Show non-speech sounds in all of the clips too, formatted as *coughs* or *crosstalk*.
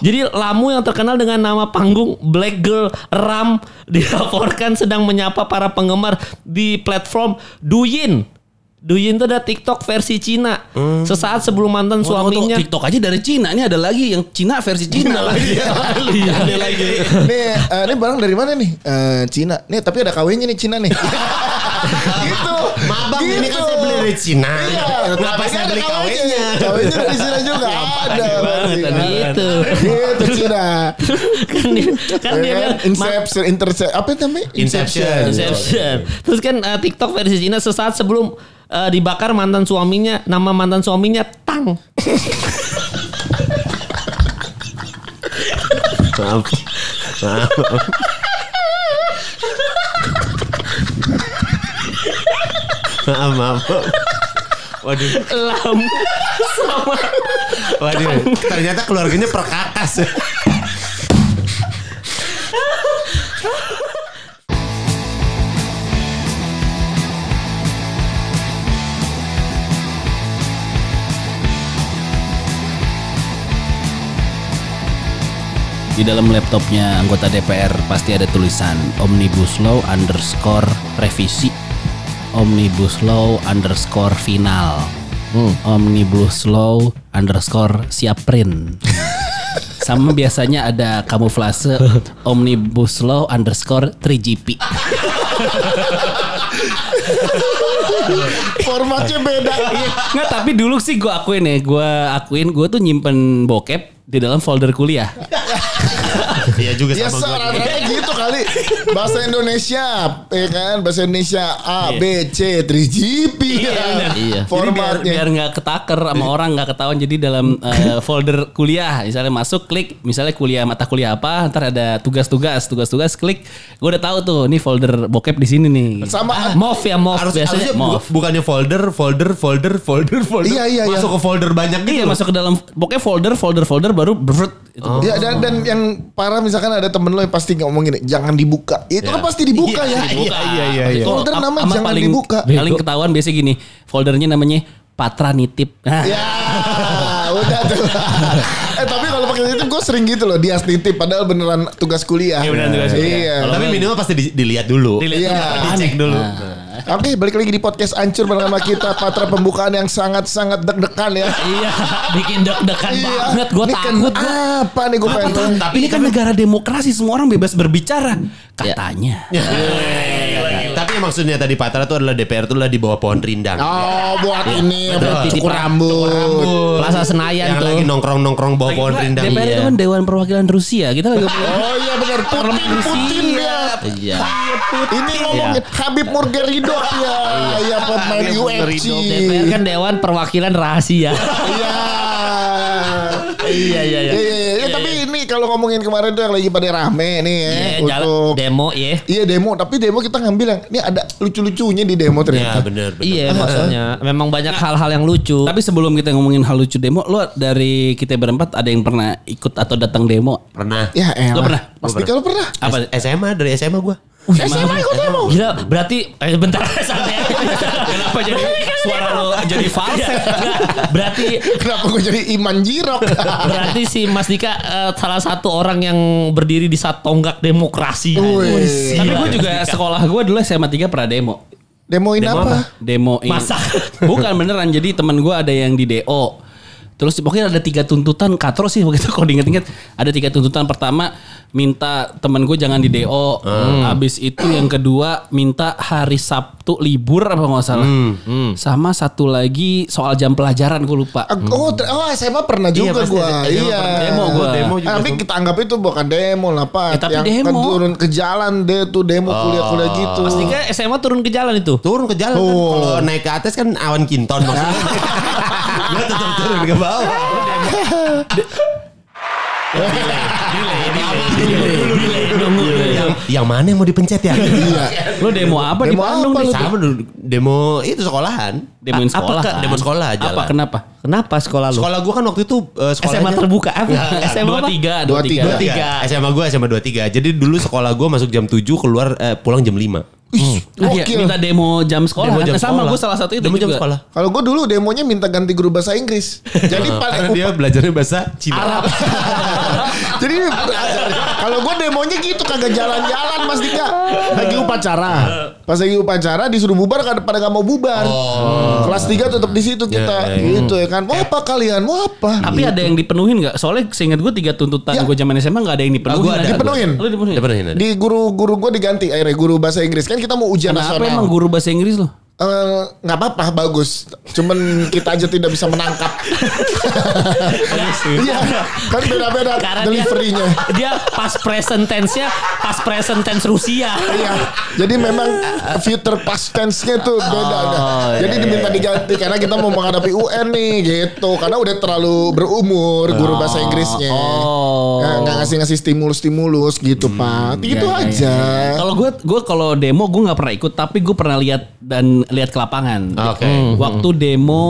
Jadi Lamu yang terkenal dengan nama panggung Black Girl Ram *laughs* dilaporkan sedang menyapa para penggemar di platform Douyin. Douyin itu ada TikTok versi Cina. Sesaat sebelum mantan suaminya TikTok aja dari Cina. Ini ada lagi yang Cina versi Cina lagi. Iya. *laughs* Ada lagi. Nih, eh, ini barang dari mana nih? Eh, Cina. Nih, tapi ada kawinnya nih Cina nih. *laughs* gitu. Mabang ini kan Gitu. saya beli dari Cina. Iya, Kenapa tapi saya ada beli kawinnya? kawinnya? Dari Cina juga ada. gitu. Gitu Cina. kan dia, kan dia Ya kan? Inception, intercept, apa namanya? Inception. Inception. Terus kan eh, TikTok versi Cina sesaat sebelum eh, dibakar mantan suaminya, nama mantan suaminya Tang. Maaf. Maaf. Maaf, maaf. Waduh, Lamu sama. Waduh. Ternyata keluarganya perkakas. Di dalam laptopnya anggota DPR pasti ada tulisan Omnibus Law underscore revisi Omnibus Law underscore final. Omnibus Law underscore siap print *laughs* Sama biasanya ada kamuflase Omnibus Law underscore 3GP *laughs* Formatnya beda. Nggak tapi dulu sih gue akuin ya. Gue akuin gue tuh nyimpen bokep di dalam folder kuliah *laughs* Iya juga Ya sama gue. rata-rata gitu kali. Bahasa Indonesia, ya kan? Bahasa Indonesia A, B, C, 3GP. Iya. kan? Jadi biar, Formatnya. biar nggak ketaker sama orang nggak ketahuan jadi dalam eh, *coughs* folder kuliah misalnya masuk klik misalnya kuliah mata kuliah apa ntar ada tugas-tugas tugas-tugas klik gue udah tahu tuh ini folder bokep di sini nih. Sama Mov ya Mov Harus, biasanya maaf. bukannya folder, folder, folder, folder, folder. Iya, iya, iya. Masuk ke folder banyak gitu. Iya masuk ke dalam pokoknya folder folder folder baru brrrt, itu. Ya dan, dan yang parah misalkan ada temen lo yang pasti ngomongin jangan dibuka. Itu kan pasti dibuka ya. Iya, iya, iya, iya. Folder Am- namanya ama jangan paling, dibuka. Paling ketahuan biasa gini foldernya namanya Patra Nitip. Nah, Ya, udah tuh. eh tapi kalau pakai itu gue sering gitu loh dia titip padahal beneran tugas kuliah. Iya, beneran tugas kuliah. Iya. Tapi minimal pasti di- dilihat dulu. dilihat Iya. dulu, Dicek dulu. Oke, balik lagi di podcast Ancur bersama kita Patra pembukaan yang sangat-sangat deg-degan ya. Iya, bikin deg-degan Iya. banget. Gue kan takut. gua. apa nih gue pengen. Tapi ini kan negara demokrasi semua orang bebas berbicara katanya. Ya. Tapi yang maksudnya tadi Patra itu adalah DPR itu adalah di bawah pohon rindang. Oh, buat ini Betul. apa, cukur rambut. Plaza Senayan yang tuh. lagi nongkrong-nongkrong bawah pohon rindang. DPR itu Iya. kan Dewan Perwakilan Rusia. Kita lagi Oh iya benar Putin, Putin dia. Iya. Ini ngomongin Habib Nurmagomedov ya. Iya pemain UFC. DPR kan Dewan Perwakilan Rahasia. Iya. iya, iya, Iya, kalau ngomongin kemarin tuh yang lagi pada rame nih ya Iya, jalan untuk demo ya. Iya demo, tapi demo kita ngambil yang ini ada lucu-lucunya di demo Ya ternyata. benar. benar. Iya, maksudnya memang banyak hal-hal yang lucu. Tapi sebelum kita ngomongin hal lucu demo, lo dari kita berempat ada yang pernah ikut atau datang demo? Pernah. Ya elah. Lo pernah? Pasti kalau pernah. Apa? SMA dari SMA gue. SMA ikut demo. Gila, berarti eh bentar *laughs* santai. Kenapa jadi suara lo jadi falset? *laughs* berarti Kenapa gue jadi Iman Jirok? *laughs* berarti si Mas Dika eh, salah satu orang yang berdiri di saat tonggak demokrasi. Wih. Tapi gue juga sekolah gue dulu SMA 3 pernah demo. Demoin Demo apa? apa? Demo Masa? Bukan beneran. Jadi teman gue ada yang di DO. Terus pokoknya ada tiga tuntutan katro sih begitu kalau diinget-inget ada tiga tuntutan pertama minta teman gue jangan di DO habis itu yang kedua minta hari Sabtu libur apa nggak salah sama satu lagi soal jam pelajaran gue lupa Oh, ter- oh SMA pernah juga pasti gua. ada- SMA Iya. Demo. Demo juga. Ah, tapi kita anggap itu bukan demo lah Pak. Ya, tapi yang demo. kan turun ke jalan deh tuh demo kuliah-kuliah gitu. Mas Dika SMA turun ke jalan itu. Turun ke jalan kan. Oh. Kalau naik ke atas kan awan kinton maksudnya. *laughs* Turun ke bawah. yang, yang mana yang mau dipencet ya? lo demo apa Demo apa? Sama demo itu sekolahan. apa sekolah kan? demo sekolah jalan. apa kenapa Kenapa sekolah lu? Sekolah gue kan waktu itu uh, SMA terbuka apa? SMA dua apa? tiga Dua dua tiga tiga. tiga. SMA gue SMA 23. Jadi dulu sekolah gue masuk jam 7 keluar eh, pulang jam 5. Ih, Nah, iya, gokil. minta demo jam sekolah Demo kan? jam sama sekolah. gue salah satu itu Demo jam juga. sekolah. Kalau gue dulu demonya minta ganti guru bahasa Inggris. *laughs* Jadi paling Karena dia belajarnya bahasa Cina. Arab. *laughs* Jadi kalau gue demonya gitu kagak jalan-jalan Mas Dika. Lagi upacara. Pas lagi upacara disuruh bubar kada- pada nggak mau bubar. Kelas 3 tetap di situ kita. Ya, ya. Gitu ya kan. Mau apa kalian? Mau apa? Tapi ada yang dipenuhin nggak? Soalnya seingat gue tiga tuntutan Ya. gue zaman SMA nggak ada yang dipenuhin. gua ada. Ada. Dipenuhin. Lu dipenuhin. Pernah ini? Di guru-guru gue diganti akhirnya guru bahasa Inggris kan kita mau ujian Kenapa nasional. emang guru bahasa Inggris lo? Eh, nggak apa-apa bagus cuman kita aja tidak bisa menangkap iya kan beda-beda Karena dia, deliverynya dia pas present tense-nya pas present tense Rusia. Iya, jadi memang future past tense-nya tuh beda. Oh, Jadi iya, diminta diganti karena kita mau menghadapi UN nih gitu. Karena udah terlalu berumur guru bahasa Inggrisnya. Oh. Nggak- nggak ngasih-ngasih stimulus-stimulus gitu, Pak. Gitu Iya, iya, aja. iya. Kalau gue gue kalau demo gue nggak pernah ikut tapi gue pernah lihat dan lihat ke lapangan. Oke. Waktu demo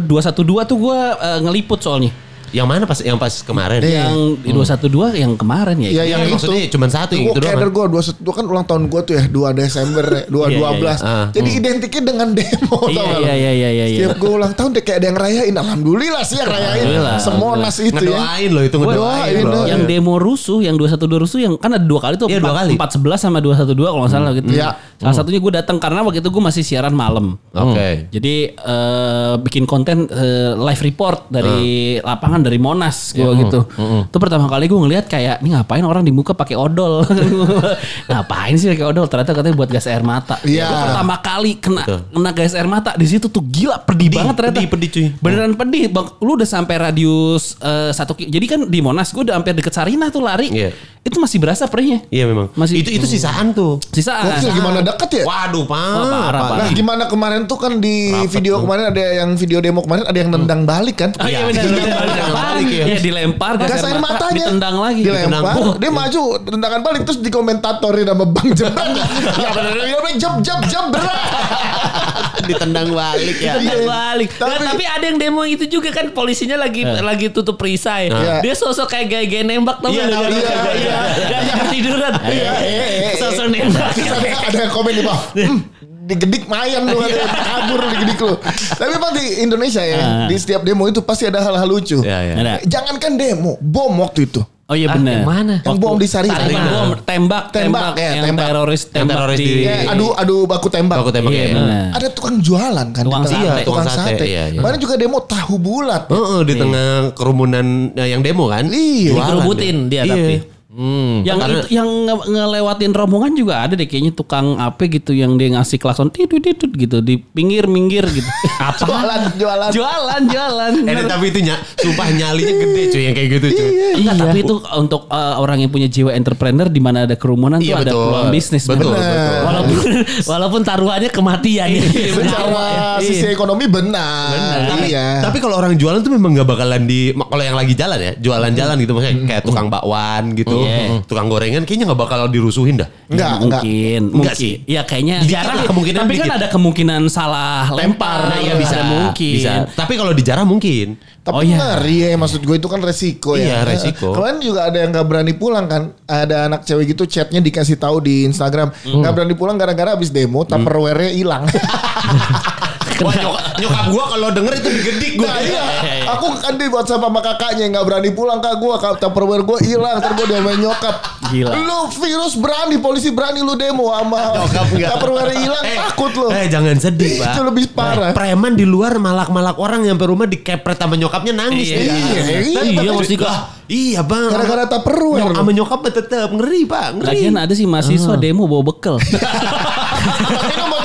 212 tuh gue eh, ngeliput soalnya. Yang mana pas yang pas kemarin? Iya. Yang di 212 yang kemarin ya. Iya, yang itu. maksudnya cuma satu yang Gua itu doang. kader gue dua dua kan ulang tahun gue tuh ya 2 Desember ya, 2 Iya, iya, 12. iya. Ah. Jadi identiknya dengan demo Iya, tau iya, iya, iya, iya, iya. Setiap gue ulang tahun deh kayak ada yang rayain. Alhamdulillah sih yang rayain. Alhamdulillah, Semonas itu ya. Ngedoain loh itu ngedoain doain, loh. yang demo rusuh, yang 212 rusuh yang kan ada dua kali tuh, Iya, dua kali. 411 sama 212 kalau nggak salah gitu. Iya. Salah satunya gue datang karena waktu itu gue masih siaran malam. Oke. Jadi eh, bikin konten eh, live report dari lapangan dari Monas gue gitu. Itu pertama kali gue ngelihat kayak ini ngapain orang di muka pakai odol. *laughs* ngapain sih pakai odol? Ternyata katanya buat gas air mata. Iya. Pertama kali kena Betul. kena gas air mata di situ tuh gila pedih, banget ternyata. pedih, pedih, cuy. Beneran pedih. Bang, lu udah sampai radius eh, satu Jadi kan di Monas gue udah hampir deket Sarina tuh lari. Iya. Itu masih berasa perihnya. Iya memang. Masih- itu itu sisaan tuh. Sisaan. Gokil gimana deket ya? Waduh, Pak. Wah, parah, parah. Nah gimana kemarin tuh kan di video kemarin ada yang video demo kemarin ada yang nendang balik kan? Oh iya benar. Iya, benar, benar. ditendang balik ya. Iya dilempar Gas air matanya ditendang lagi. Dilempar Ditendang. Dia maju Tendangan balik Terus dikomentatorin sama Bang Jebret *laughs* Ya bener bener Jeb jeb jeb Ditendang balik ya. Tendang balik. Nah, Tapi- tapi, ada yang demo itu juga kan polisinya lagi lagi tutup perisai. Iya. Dia sosok kayak gaya-gaya nembak tau Iya, iya, Iya, iya. Dan. Iya, iya, iya. Sosok nembak. Ada, ada yang komen di bawah hmm, Digedik mayan lu ada yang kabur digedik lu Tapi emang di Indonesia ya Di setiap demo itu pasti ada hal-hal lucu Iya, iya. Ada. Jangankan demo Bom waktu itu Oh iya Ah, benar. yang mana? Yang bom di Sarina. Bom, tembak, Tembak, tembak, ya, yang tembak. teroris Yang tembak teroris di, di- Ya, adu adu baku tembak. Baku tembak Iya, ya. Ada tukang jualan kan Tukang di tengah. sate. tukang Tukang sate. sate, iya, iya. Kemarin juga demo tahu bulat. Heeh, di tengah kerumunan ya, yang demo kan. Iya. Dikerubutin dia Iya. tapi. Hmm. yang Karena- itu, yang nge- ngelewatin rombongan juga ada deh kayaknya tukang apa gitu yang dia ngasih klakson titut titut gitu di pinggir minggir gitu. *laughs* Apa? Jualan, jualan. jualan, jualan. Eh Bener. tapi itu ny sumpah nyalinya gede cuy yang kayak gitu cuy. Enggak, tapi itu untuk uh, orang yang punya jiwa entrepreneur di mana ada kerumunan Iya, tuh ada betul. peluang bisnis. Betul, betul. Walaupun *laughs* walaupun taruhannya kematian nih. Secara sisi ekonomi benar. Tapi, Iya. tapi kalau orang jualan tuh memang gak bakalan di kalau yang lagi jalan ya, jualan-jalan gitu maksudnya kayak tukang bakwan gitu, Iya. tukang gorengan kayaknya nggak bakal dirusuhin dah. enggak, mungkin, Enggak mungkin. sih. Ya kayaknya Dikit jarang lah, kemungkinan Tapi dikit. kan ada kemungkinan salah lempar. Nah, Ada bisa. mungkin. Bisa. Tapi kalau di jarah mungkin. Tapi Oh, iya. ngeri ya maksud gue itu kan resiko ya. Iya, resiko. Kemarin juga ada yang gak berani pulang kan. Ada anak cewek gitu chatnya dikasih tahu di Instagram. Hmm. Gak berani pulang gara-gara habis demo tupperware-nya hilang. *laughs* Wah, nyokap, nyokap gua kalau denger itu digedik gua. Nah, iya. Aku kan di WhatsApp sama kakaknya nggak berani pulang kak gue tupperware gue hilang ntar gue diomelin nyokap. Gila. Lu virus berani polisi berani lu demo sama Nyokap enggak. tupperware hilang Eh, takut lu. Eh jangan sedih, Pak. Itu lebih parah. Preman di luar malak-malak orang nyampe rumah dikepret sama nyokapnya nangis. Iya. dia. Iya, iya, Iya, mesti Lah, iya, Bang. Gara-gara tupperware. Nyok- sama nyokap tetep ngeri, Pak. Ngeri. Lagian ada sih mahasiswa demo bawa bekal. *laughs*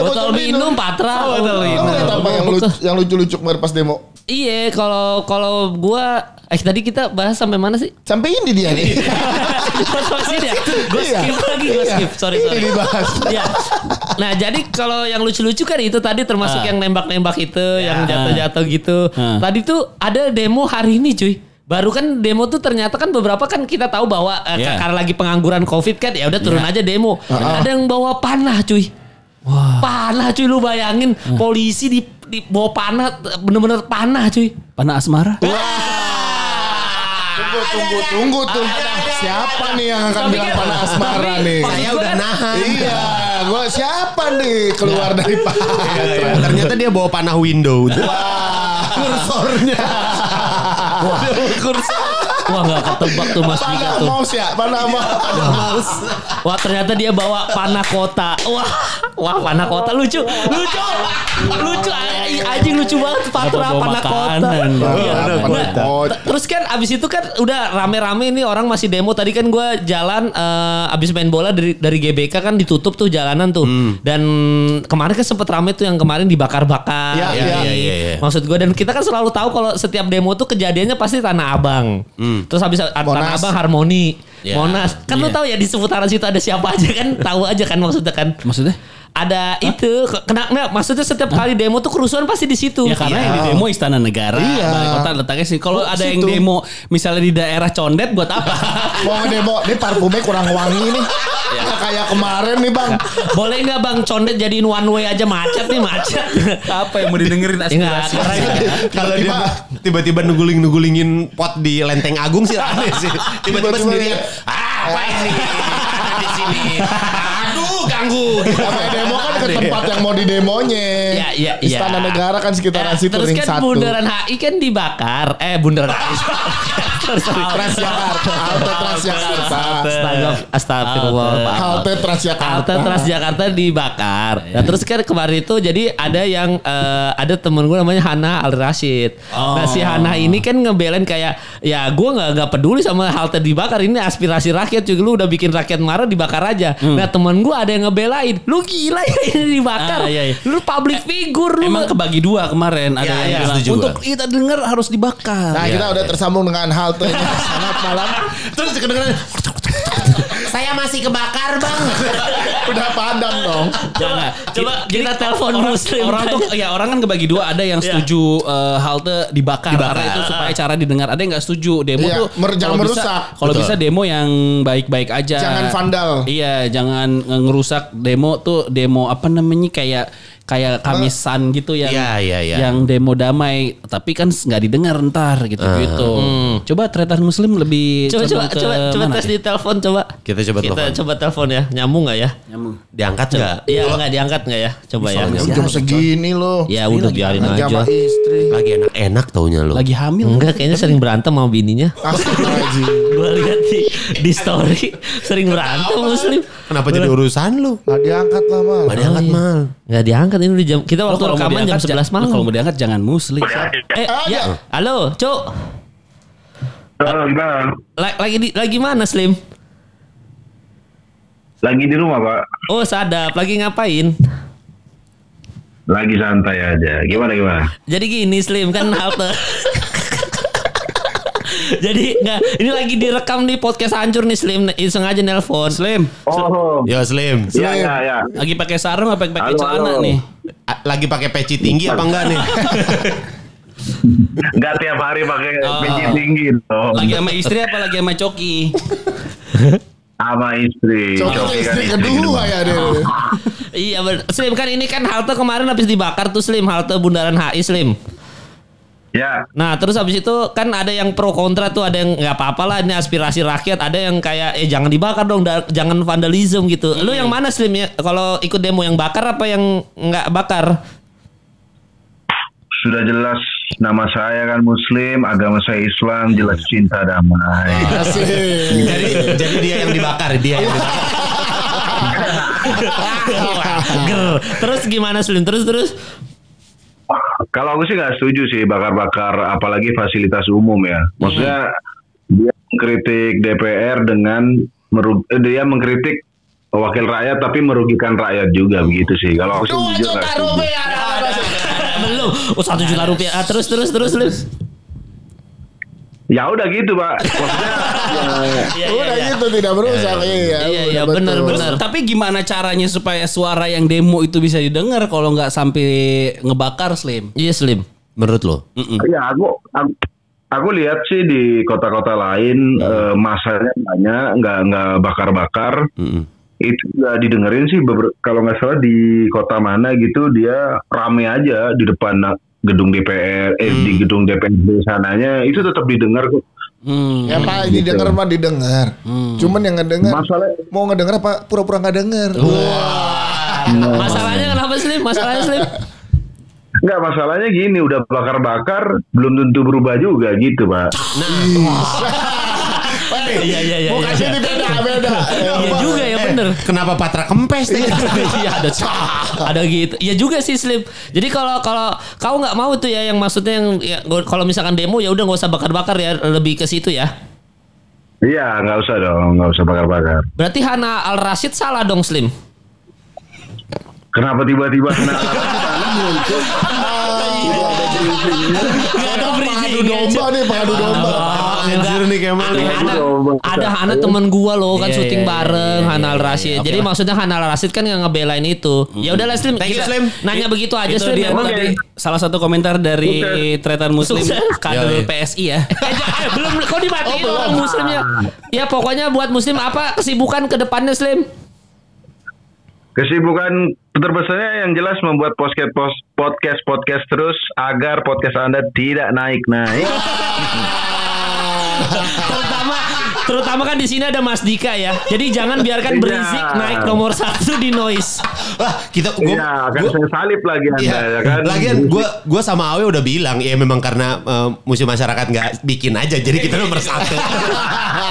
botol minum botol minum. Iya Botol minum Patra. Kamu apa yang lucu yang lucu-lucu kemarin pas demo? Iya, kalau kalau gua eh tadi kita bahas sampai mana sih? Sampai ini dia nih. *laughs* Sampai sini ya? Gue Iya. skip lagi, gue Iya. skip. Sorry, sorry. Ini dibahas. Iya. Nah, jadi kalau yang lucu-lucu kan itu tadi termasuk Ah. yang nembak-nembak itu, yang Ya. jatuh-jatuh gitu. Ah. Tadi tuh ada demo hari ini, cuy. Baru kan demo tuh ternyata kan beberapa kan kita tahu bahwa eh, Ya. karena lagi pengangguran Covid kan ya udah turun aja demo. Ada yang bawa panah, cuy. Panah cuy lu bayangin polisi di, di bawa panah bener-bener panah cuy. Panah asmara. Tunggu tunggu tunggu tuh. Siapa nih yang akan Tapi bilang kan- panas asmara tapi- nih? Saya udah nahan. Iya, gua siapa nih keluar dari panah? Iya, Ternyata dia bawa panah window. Kursornya. Kursor. Wah nggak ketebak tuh Mas Dika Mana tuh. mouse ya? Mana mouse? Wah ternyata dia bawa panah kota. Wah, wah panah kota lucu, lucu, lucu. Anjing lucu banget Patra panah kota. Iya. Panah Nah, kota. Terus kan abis itu kan udah rame-rame nih orang masih demo. Tadi kan gue jalan eh, abis main bola dari dari GBK kan ditutup tuh jalanan tuh. Dan kemarin kan sempet rame tuh yang kemarin dibakar-bakar. Iya, Ya, iya, iya, iya, iya. Maksud gue dan kita kan selalu tahu kalau setiap demo tuh kejadiannya pasti Tanah Abang. Terus habis Tanah. Abang Harmoni, Ya. Monas. Kan lu Iya. tahu ya di seputaran situ ada siapa aja kan tahu aja kan maksudnya kan. Maksudnya? Ada itu kena nggak, maksudnya setiap kali demo tuh kerusuhan pasti di situ. Ya karena yang di demo Istana Negara, Iya. balai kota letaknya sih. Kalau Oh, ada yang situ. demo misalnya di daerah Condet buat apa? *laughs* Mau ngedemo, ini parfumnya kurang wangi nih. Nggak kayak kemarin nih bang. Boleh nggak Bang Condet jadiin one way aja macet nih macet. apa yang mau didengerin Ya nggak, karena Kalau dia Tiba-tiba- tiba-tiba nungguling-nunggulingin pot di Lenteng Agung sih aneh sih. Tiba-tiba sendirian. dia- Ah, apa ini? *laughs* di sini. Ganggu. Sampai *laughs* demo kan ke tempat yang mau di demonya. Iya, iya, iya. Istana Negara kan sekitaran Eh, situ terus ring kan satu. bundaran HI kan dibakar. Eh bundaran HI. *laughs* Transjakarta, halte Transjakarta. Astagfirullah. Halte Transjakarta. Halte Transjakarta dibakar. Nah terus kan kemarin itu jadi ada yang eh, ada temen gue namanya Hana Al Rashid. Nah si Hana ini kan ngebelain kayak ya gue nggak nggak peduli sama halte dibakar ini aspirasi rakyat juga lu udah bikin rakyat marah dibakar aja. Nah temen gue ada yang ngebelain lu gila ya ini dibakar. Ah, iya, iya. Lu public figure lu. Emang kebagi dua kemarin ada Ya, yang ya, bilang setuju untuk gua. kita dengar harus dibakar. Nah kita udah tersambung dengan halte ini. *laughs* Selamat malam. Terus kedengeran Saya masih kebakar bang. *laughs* Udah padam dong. Jangan. Coba kita telepon orang, muslim. orang tuh ya orang kan kebagi dua ada yang Iya. setuju eh, halte dibakar, karena itu supaya cara didengar ada yang nggak setuju demo Iya, tuh mer- jangan kalau bisa- merusak. kalau bisa demo yang baik-baik aja Jangan vandal. iya jangan nge- ngerusak demo tuh demo apa namanya kayak kayak kamisan gitu yang Iya, iya, iya. yang demo damai tapi kan nggak didengar ntar gitu gitu coba tretan muslim lebih Coba coba coba coba tes ya? di telepon coba. Kita coba Kita telepon. coba telepon ya. Nyambung nggak ya? nyambung diangkat enggak? Iya nggak diangkat nggak ya? Coba ya. Jam segini loh. Ya udah biarin Lagi aja. sama istri. Lagi enak-enak taunya lo. lagi hamil Enggak kayaknya sering berantem sama bininya. *laughs* Gua lihat di di story sering berantem muslim. Kenapa jadi urusan lu? Nggak diangkat lah mal. Gak diangkat mal. Nggak diangkat ini udah jam kita waktu kalau mau rekaman jam diangkat, 11 ja- malam. Kalau mau diangkat jangan muslim. Eh, ya. Halo, Cuk. Halo, gimana? La- Lagi di, lagi mana, Slim? Lagi di rumah, Pak. Oh, sadap. Lagi ngapain? Lagi santai aja. Gimana, gimana? Jadi gini, Slim kan *laughs* halte. *laughs* Jadi nggak, ini lagi direkam di podcast hancur nih Slim, sengaja nelpon. Slim, Oh, Yo Slim. iya, iya, iya. lagi pakai sarung apa pakai celana nih? Lagi pakai peci tinggi apa enggak nih? *laughs* Enggak tiap hari pakai Oh. peci tinggi dong. Lagi sama istri apa lagi sama coki? *laughs* Sama istri. Coki kan istri istri kedua ya deh. Iya. Slim kan ini kan halte kemarin habis dibakar tuh Slim, halte Bundaran HI Slim. Ya, Nah terus habis itu kan ada yang pro kontra tuh ada yang nggak apa-apa lah ini aspirasi rakyat ada yang kayak eh jangan dibakar dong da- jangan vandalisme gitu. Lu yang mana Slim ya kalau ikut demo yang bakar apa yang nggak bakar? sudah jelas nama saya kan Muslim, agama saya Islam, jelas cinta damai. Asik. jadi jadi dia yang dibakar, dia yang dibakar. *laughs* Ger. Terus gimana Slim? Terus terus. Kalau aku sih nggak setuju sih bakar-bakar apalagi fasilitas umum ya. Maksudnya dia mengkritik DPR dengan merug- eh, dia mengkritik wakil rakyat tapi merugikan rakyat juga begitu sih. Kalau aku sih jujur juta setuju. rupiah. Belum. Oh satu juta rupiah. Ah, terus terus terus Slim. Ya udah gitu pak. Maksudnya Iya, Udah gitu tidak berusak. Iya, Iya, iya, betul. benar, benar. Tapi gimana caranya supaya suara yang demo itu bisa didengar kalau nggak sampai ngebakar Slim? Iya Slim. Menurut lo? ya aku aku, aku lihat sih di kota-kota lain eh, masanya banyak nggak nggak bakar-bakar. Mm-mm. Itu nggak didengerin sih kalau nggak salah di kota mana gitu dia rame aja di depan gedung DPR eh di gedung DPRD sananya itu tetap didengar kok. Hmm. Ya pak didengar mah didengar. Cuman yang ngedengar Masalah mau ngedengar apa pura-pura nggak denger. Masalahnya kenapa Slim? Masalahnya Slim. nggak masalahnya gini udah bakar-bakar belum tentu berubah juga gitu pak. Nah, *laughs* Iya iya iya. Bukan iya. sini beda beda. Iya juga bener. Kenapa Patra kempes nih? *laughs* Iya ada ada gitu. Iya juga sih Slim. Jadi kalau kalau kau nggak mau tuh ya yang maksudnya yang ya, kalau misalkan demo ya udah nggak usah bakar-bakar ya lebih ke situ ya. Iya, nggak usah dong, nggak usah bakar-bakar. Berarti Hana Al Rashid salah dong Slim. Kenapa tiba-tiba kena Gak ada Pengadu domba nih, pengadu domba. Anjir nih ada ada Hana temen gua loh kan Iya, syuting iya, bareng iya, Hana iya, iya. Oke Jadi lah. maksudnya Hana Al Rashid kan yang ngebelain itu. Ya udahlah Slim. Thank you, Slim. Nanya begitu aja Itu Slim. dia Emang tadi salah satu komentar dari Tretan Muslim kader. PSI ya. *laughs* Eh, eh, belum kok dimatiin Oh, orang muslimnya. Ya pokoknya buat muslim apa kesibukan ke depannya Slim? Kesibukan terbesarnya yang jelas membuat podcast podcast podcast terus agar podcast Anda tidak naik naik. *laughs* terutama terutama kan di sini ada Mas Dika ya. Jadi jangan biarkan Iya. berisik naik nomor satu di noise. Wah, kita gua, Iya, akan gua- saya salib lagi Anda Iya, ya kan. Lagian gue gua sama Awe udah bilang ya memang karena eh, musuh masyarakat nggak bikin aja jadi kita nomor satu.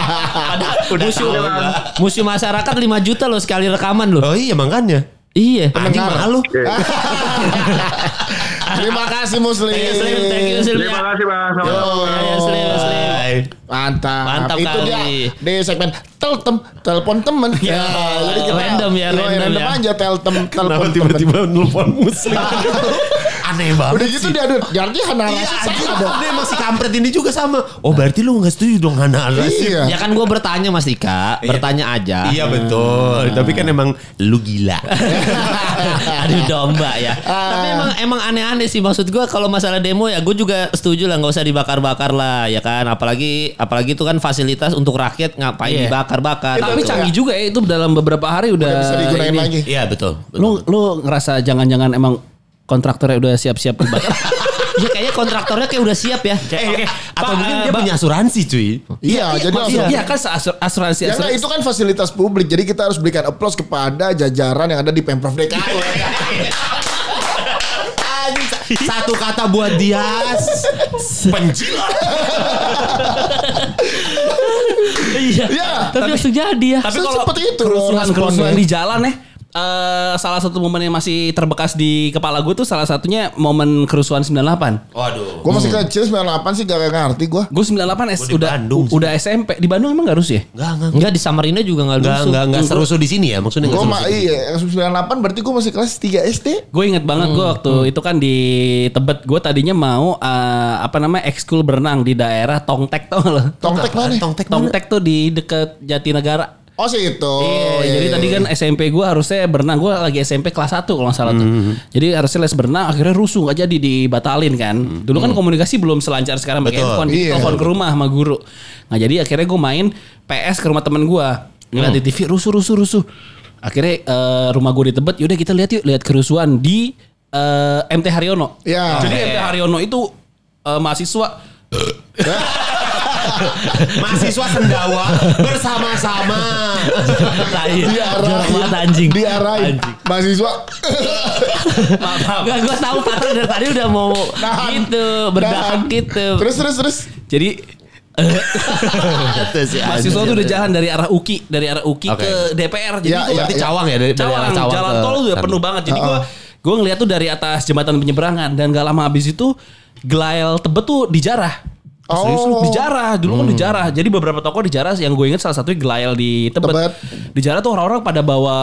*laughs* udah musuh, gua. musuh masyarakat 5 juta loh sekali rekaman loh. Oh iya makanya. Iya. Anjing malu. *laughs* Terima kasih Muslim. Thank you, Slim. Thank you, Slim. Terima kasih Bang. Yo. Sama-sama. Ya, Slim, Bye. Mantap. Mantap Itu kali. dia di segmen teltem telepon temen. Ya, jadi kita random ya, Yo, random ya. aja teltem Kenapa telepon tiba-tiba nelfon muslim? *laughs* Aneh banget Udah gitu sih. dia aduh, jadi Hana Iya Rashid anjir, salah dong. dia emang si kampret ini juga sama. Oh berarti lu gak setuju dong Hana al Iya. Ya kan gue bertanya Mas Dika, bertanya aja. Iya betul. Tapi kan emang lu gila. *laughs* Aduh domba ya. Tapi emang emang aneh-aneh sih maksud gue kalau masalah demo ya gue juga setuju lah nggak usah dibakar-bakar lah ya kan. Apalagi apalagi itu kan fasilitas untuk rakyat ngapain Iya. dibakar-bakar. Tapi gitu. canggih juga ya itu dalam beberapa hari udah, Udah bisa digunain ini. lagi. Iya betul. betul. Lu lu ngerasa jangan-jangan emang kontraktornya udah siap-siap dibakar. *laughs* Ya kayaknya kontraktornya kayak udah siap ya. Eh, atau Pak, mungkin dia punya asuransi cuy. Iya, jadi Iya, langsung. iya kan asur- asuransi Ya asuransi. itu kan fasilitas publik, jadi kita harus berikan applause kepada jajaran yang ada di Pemprov DKI. Satu kata buat dia penjilat. Iya. Iya. Tapi langsung jadi ya. Tapi kalau Seperti itu kerusuhan-kerusuhan responnya. di jalan ya eh, salah satu momen yang masih terbekas di kepala gue tuh salah satunya momen kerusuhan 98. Waduh. Gue masih kecil 98 sih gak ngerti gue. Gue 98 S, Gua di udah Bandung sih. udah SMP. Di Bandung emang gak harus ya? Enggak, enggak. Enggak di Samarinda juga nggak Enggak, lusuh. enggak, enggak serusuh di sini ya maksudnya Gue enggak mah iya 98 berarti gue masih kelas 3 SD. Gue inget banget gue waktu itu kan di Tebet gue tadinya mau eh, apa namanya ekskul berenang di daerah Tongtek tau gak lo? Tongtek mana? Tongtek mana? Tongtek tuh di deket Jatinegara. Oh sih itu. Iya, jadi tadi kan SMP gue harusnya berenang gue lagi SMP kelas 1 kalau nggak salah tuh. Jadi harusnya les berenang akhirnya rusuh nggak jadi dibatalin kan. Dulu kan komunikasi belum selancar sekarang pakai handphone, Iya. telepon ke rumah sama guru. Nah jadi akhirnya gue main PS ke rumah temen gue. Ngeliat di TV rusuh rusuh rusuh. Akhirnya eh, rumah gue di Tebet, yaudah kita lihat yuk lihat kerusuhan di eh, MT Haryono. Iya. Jadi MT Haryono itu eh, mahasiswa *laughs* *laughs* Mahasiswa sendawa bersama-sama. Lain. Diarahin. Jorok banget anjing. Diarahin. Mahasiswa. Enggak gue tahu Patra dari tadi udah mau Nahan. gitu berdahak Nahan. gitu. Terus terus terus. jadi Itu mahasiswa tuh udah jalan dari arah UKI, dari arah UKI Oke. ke DPR. Jadi Ya, tuh ya, Berarti ya. cawang ya dari, dari Cawang, arah cawang jalan ke tol udah penuh banget. Jadi gue gue ngeliat tuh dari atas jembatan penyeberangan dan gak lama habis itu Glail Tebet tuh dijarah. Oh. Serius dijarah. Dulu kan dijarah. Jadi beberapa toko dijarah yang gue inget salah satunya Glail di Tebet. Tebet. Dijarah tuh orang-orang pada bawa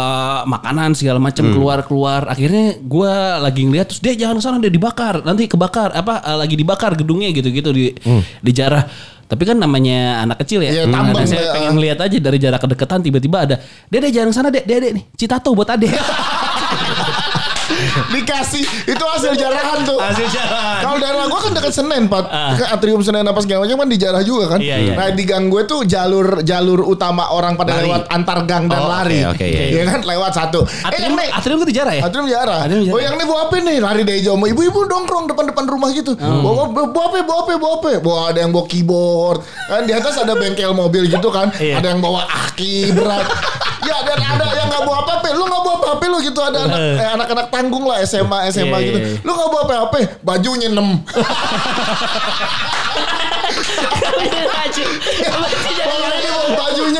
makanan segala macam keluar-keluar. Akhirnya gue lagi ngeliat terus dia jangan ke sana dia dibakar. Nanti kebakar apa eh, lagi dibakar gedungnya gitu-gitu di dijarah. Tapi kan namanya anak kecil ya. Iya, Hmm. tambang, saya ya. pengen lihat aja dari jarak kedekatan tiba-tiba ada. Dede jangan sana dek, dede nih. Citato buat ade. *laughs* *laughs* Dikasih itu hasil jarahan tuh. Hasil jarahan. Kalau daerah gue kan dekat Senen, Pak. Ke Atrium Senen apa segala macam kan dijarah juga kan. Iya, iya. Nah, di gang gue tuh jalur jalur utama orang pada Lari. lewat antar gang dan Oh, lari. oke, oke, iya, Ya kan lewat satu. Eh, Atrium, nih, atrium itu dijarah ya? Atrium jarah. Atrium jarah. Oh yang ini bawa apa nih? Lari dari jauh ibu-ibu dongkrong depan-depan rumah gitu. Bawa, bawa, bawa apa? Bawa apa? Bawa apa? Bawa ada yang bawa keyboard. Kan di atas ada bengkel mobil gitu kan. Iya. Ada yang bawa aki berat. *laughs* ya dan ada yang nggak bawa apa-apa. Lu nggak bawa apa-apa lu gitu. Ada anak eh, anak-anak tanggung lah SMA SMA Iya, gitu. iya, iya. Lu nggak bawa apa-apa. Bajunya enam. *laughs*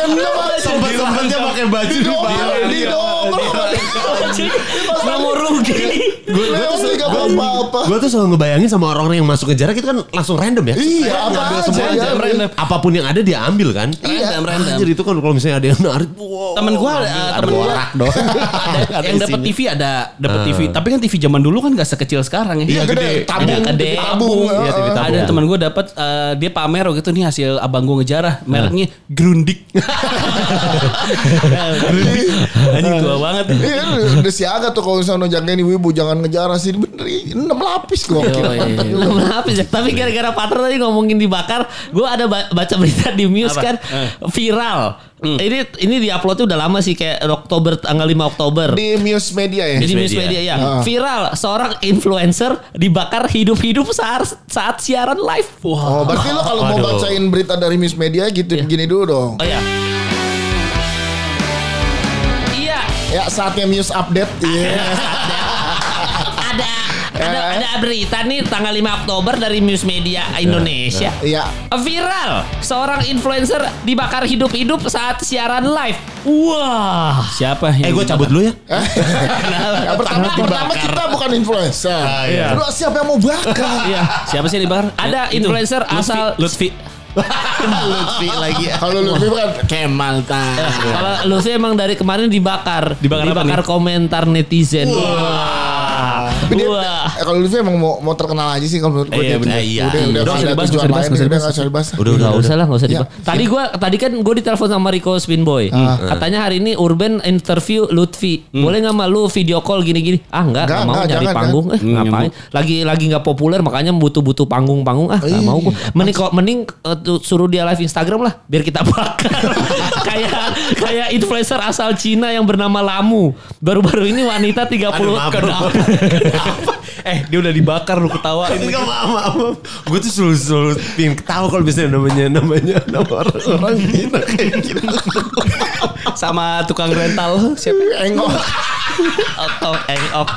Ini bawa Sempet-sempetnya pakai baju di bawah. Di Nggak mau rugi. Gue tuh gak apa-apa. Gue tuh selalu ngebayangin sama orang-orang yang masuk ke jarak itu kan langsung random ya. Iya, apa aja, semua iya. aja. Random. Apa pun yang ada dia ambil kan. Random, random. Anjir itu kan kalau misalnya ada yang narik. Wow. Temen gue ada, temen gue *laughs* ada yang dapat TV ada dapat TV. Tapi kan TV zaman dulu kan gak sekecil sekarang ya. Iya, gede. Tabung, Ada gede. Tabung. Iya, TV Heeh. tabung. Ada teman gue dapat eh, dia pamer gitu nih hasil abang gue ngejarah mereknya Grundig. *laughs* Grundig. Anjing tua banget. Iya, *laughs* udah siaga tuh kalau misalnya jagain ibu-ibu jangan ngejar sih bener enam lapis gokil. Yoi. Belum *laughs* habis ya. Tapi gara-gara Patra tadi ngomongin dibakar, gue ada ba- baca berita di Muse kan Eh. viral. Ini ini diuploadnya udah lama sih kayak Oktober tanggal 5 Oktober. Di Muse Media ya. Di Muse Media. Media ya. Ah. Viral seorang influencer dibakar hidup-hidup saat saat siaran live. Wah. Oh, berarti lo kalau mau bacain berita dari Muse Media gitu gini dulu dong. Oh ya. Iya. Ya saatnya Muse update. *laughs* Iya. Ada ada ada berita nih tanggal 5 Oktober dari Muse Media Indonesia. Iya. Viral, seorang influencer dibakar hidup-hidup saat siaran live. Wah. Siapa? Eh gue cabut dulu ya. *laughs* Yang pertama, pertama kita bukan influencer. iya. Lu siapa yang mau bakar? Iya. Siapa sih yang dibakar? Ada influencer Lutfi- asal Lutfi. *laughs* Lutfi lagi. Kalau Lutfi kan Kemal tan. Kalau lu sih emang dari kemarin dibakar, Dibakar apa komentar netizen. Wah. Tapi dia, Wah. eh, kalau Lutfi emang mau, mau terkenal aja sih kalau menurut gue. Iya, dia. bener. Iya. Udah, udah. Usah dibahas, usah lain, dibahas, udah nggak nggak usah dibahas. Udah, udah, Gak usah lah, gak usah Ya. dibahas. Tadi gua tadi kan gue ditelepon sama Rico Spinboy. Ah. Katanya hari ini Urban interview Lutfi. Boleh nggak malu video call gini-gini? Ah enggak, Enggak, nggak mau nyari panggung. Eh, Hmm, ngapain? Lagi lagi nggak populer makanya butuh-butuh panggung-panggung. Ah, nggak Ih, mau gua. Mending kok mending eh, suruh dia live Instagram lah biar kita bakar. kayak kayak influencer asal Cina yang bernama Lamu. Baru-baru ini wanita 30 Aduh, maaf, Kenapa? Eh, dia udah dibakar lu ketawain. Enggak maaf, maaf. Gue tuh selalu selalu pingin ketawa kalau misalnya namanya namanya nama orang-orang gila kayak gitu. Sama tukang rental siapa? Engok. Otong engok.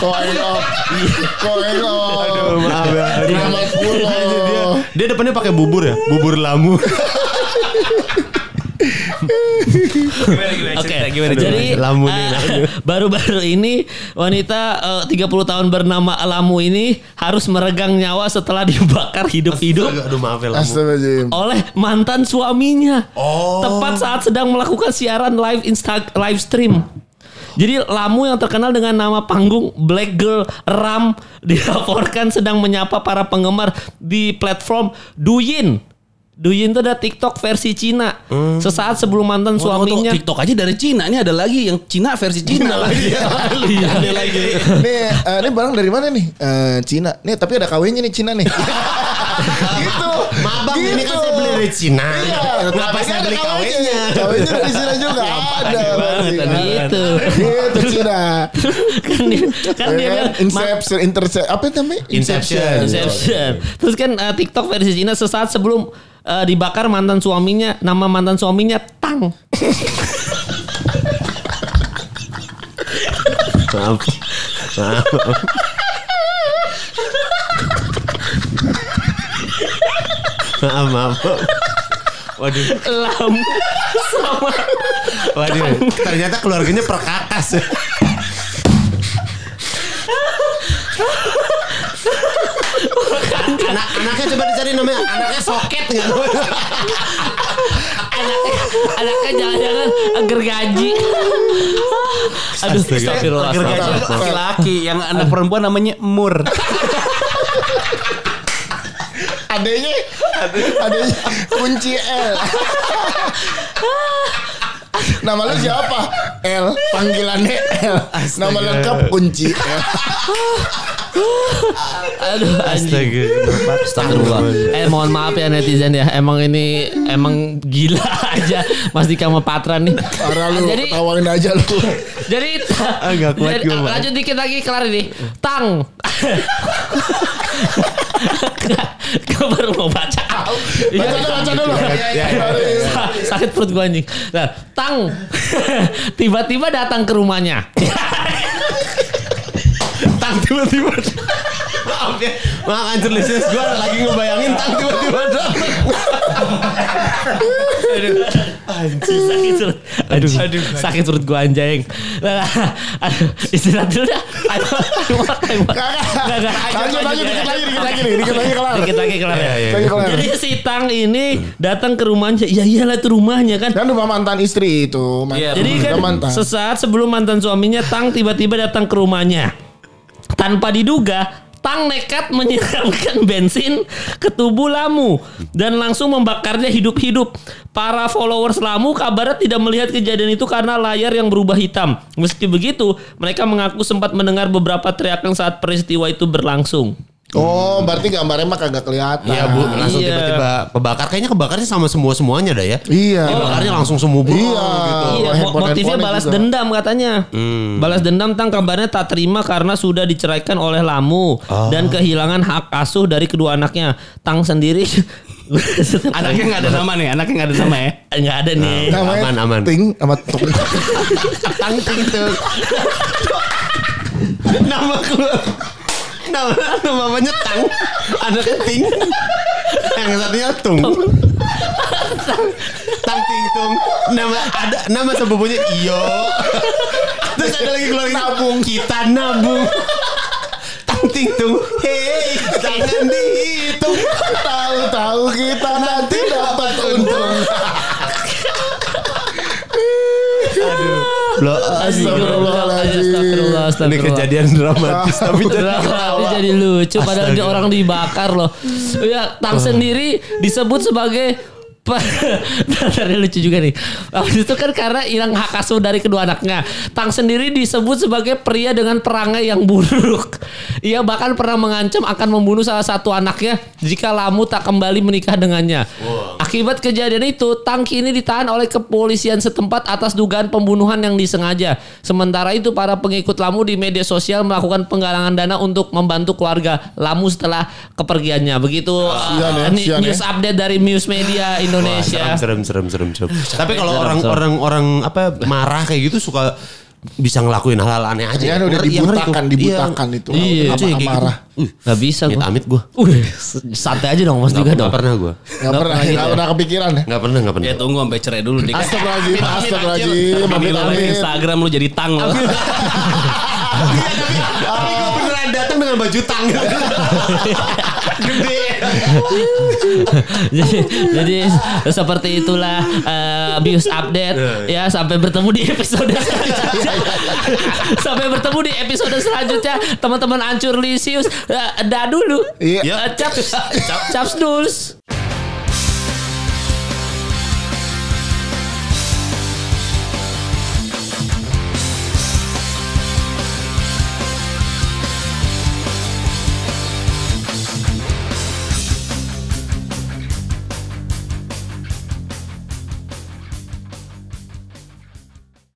Kok engok. Aduh, maaf ya. Selamat pulang. Dia depannya pakai bubur ya, bubur lamu. Gimana gimana Oke, cerita, gimana jadi cerita? Lamu nih, lamu. *laughs* baru-baru ini wanita eh, 30 tahun bernama Lamu ini harus meregang nyawa setelah *laughs* dibakar hidup-hidup Aduh maaf ya lamu. Oleh mantan suaminya. Oh. Tepat saat sedang melakukan siaran live Insta live stream. Jadi Lamu yang terkenal dengan nama panggung Black Girl Ram *laughs* dilaporkan sedang menyapa para penggemar di platform Douyin. Douyin itu ada TikTok versi Cina. Sesaat sebelum mantan suaminya TikTok aja dari Cina. Ini ada lagi yang Cina versi Cina lagi. Iya, ada lagi. Nih, eh, ini barang dari mana nih? Eh, Cina. Nih, tapi ada kawinnya nih Cina nih. *laughs* gitu. Bang, ini kan saya beli dari Cina. Iya. Kenapa Tapi saya *laughs* ada beli kawinnya? Kawinnya dari Cina juga ada. aneh Gitu. Gitu Cina. kan dia, kan dia Ya bilang, kan? Inception, intercept, apa namanya? Inception. Inception. Terus kan eh, TikTok versi Cina sesaat sebelum eh, dibakar mantan suaminya, nama mantan suaminya Tang. Maaf. Maaf. Maaf, maaf. Waduh, Lamu sama waduh. Ternyata keluarganya perkakas. ya. Anak anaknya coba dicari namanya anaknya soket nggak? anaknya, anaknya jangan-jangan gergaji. Aduh, Astaga. astagfirullah. Gergaji astagfirullah. laki-laki yang anak perempuan namanya Mur. Adanya, adanya kunci L. Nama lu siapa? L. Panggilannya L. Nama lengkap kunci L. Aduh, anjing. Astaga. Astagfirullah. Eh mohon maaf ya netizen ya. Emang ini emang gila *laughs* aja Mas Dika sama Patra nih. Parah lu, Jadi tawain aja lu. jadi Agak kuat jadi, gua, Pak. lanjut dikit lagi kelar ini. Tang. *laughs* Gue baru mau baca. Baca dulu, baca dulu. Ya, ya, Sa- Sakit perut gue anjing. Nah, Tang *laughs* tiba-tiba datang ke rumahnya. *laughs* Tang tiba-tiba. Maaf ya, maaf anjir listeners gue lagi ngebayangin Tang tiba-tiba datang. sakit perut. Aduh, aduh, sakit perut gua anjing. Nah, aduh, istirahat dulu dah. Nggak, nggak. Lanjut lagi dikit lagi dikit lagi nih, dikit lagi kelar. Dikit lagi kelar ya. Lagi kelar. Jadi si Tang ini datang ke rumahnya. Ya iyalah itu rumahnya kan. Kan rumah mantan istri itu. Iya, Jadi kan sesaat sebelum mantan suaminya Tang tiba-tiba datang ke rumahnya. Tanpa diduga, Tang nekat menyiramkan *laughs* bensin ke tubuh Lamu dan langsung membakarnya hidup-hidup. Para followers Lamu kabarnya tidak melihat kejadian itu karena layar yang berubah hitam. Meski begitu, mereka mengaku sempat mendengar beberapa teriakan saat peristiwa itu berlangsung. Oh, berarti gambarnya mah kagak kelihatan. Iya bu, langsung Iya. tiba-tiba kebakar. Kayaknya kebakarnya sama semua semuanya dah ya. Iya. Kebakarnya langsung semua bro, Iya. gitu. Iya, mo- motifnya balas juga. dendam katanya. Balas dendam tang kabarnya tak terima karena sudah diceraikan oleh Lamu dan kehilangan hak asuh dari kedua anaknya. Tang sendiri *laughs* Anaknya nggak ada nama nih, anaknya nggak ada nama ya. nggak ada nih. Namanya Aman, aman. Ting sama Tung. *laughs* Tang ting tuh. *laughs* nama gua. Nama nama mamanya Tang. Anaknya Ting. Yang satunya Tung. Tang Ting Tung. Nama ada nama sepupunya Iyo. Terus ada lagi keluar nabung. Kita nabung. Tang Ting Tung. Hei, jangan dihitung. Tahu-tahu kita nanti dapat untung. Loh, Astagfirullahaladzim. Astagfirullah, ini astagfirullah. kejadian dramatis *laughs* tapi jadi Tapi jadi lucu padahal dia orang dibakar loh. Ya, Tang sendiri disebut sebagai *laughs* Tadi lucu juga nih. Habis itu kan karena hilang hak asuh dari kedua anaknya. Tang sendiri disebut sebagai pria dengan perangai yang buruk. Ia bahkan pernah mengancam akan membunuh salah satu anaknya jika Lamu tak kembali menikah dengannya. Akibat kejadian itu, Tang kini ditahan oleh kepolisian setempat atas dugaan pembunuhan yang disengaja. Sementara itu, para pengikut Lamu di media sosial melakukan penggalangan dana untuk membantu keluarga Lamu setelah kepergiannya. Begitu Sian ya, uh, ni- sian ya. news update dari Muse Media Indonesia. Serem serem serem serem. Tapi kalau serem, orang serem. orang orang apa marah kayak gitu suka bisa ngelakuin hal-hal aneh aja. Ya, udah ngeri dibutakan, tuh. dibutakan Iya. itu. Iya, itu yang gitu. Uh, Gak bisa gue. amit amit gue. *laughs* Santai aja dong mas juga dong. Gak pernah gue. Gak pernah, gak pernah kepikiran ya. Gak pernah gak pernah. Ya tunggu sampai cerai dulu deh. Astagfirullahaladzim, Amit, amit, astagfirullahaladzim. Instagram lu jadi tang lo. *laughs* beneran datang dengan baju tang. *laughs* Gede. jadi, jadi seperti itulah uh, Bius update ya sampai bertemu di episode selanjutnya. *laughs* sampai bertemu di episode selanjutnya teman-teman ancur lisius uh, dah dulu Iya. Uh, caps caps dulus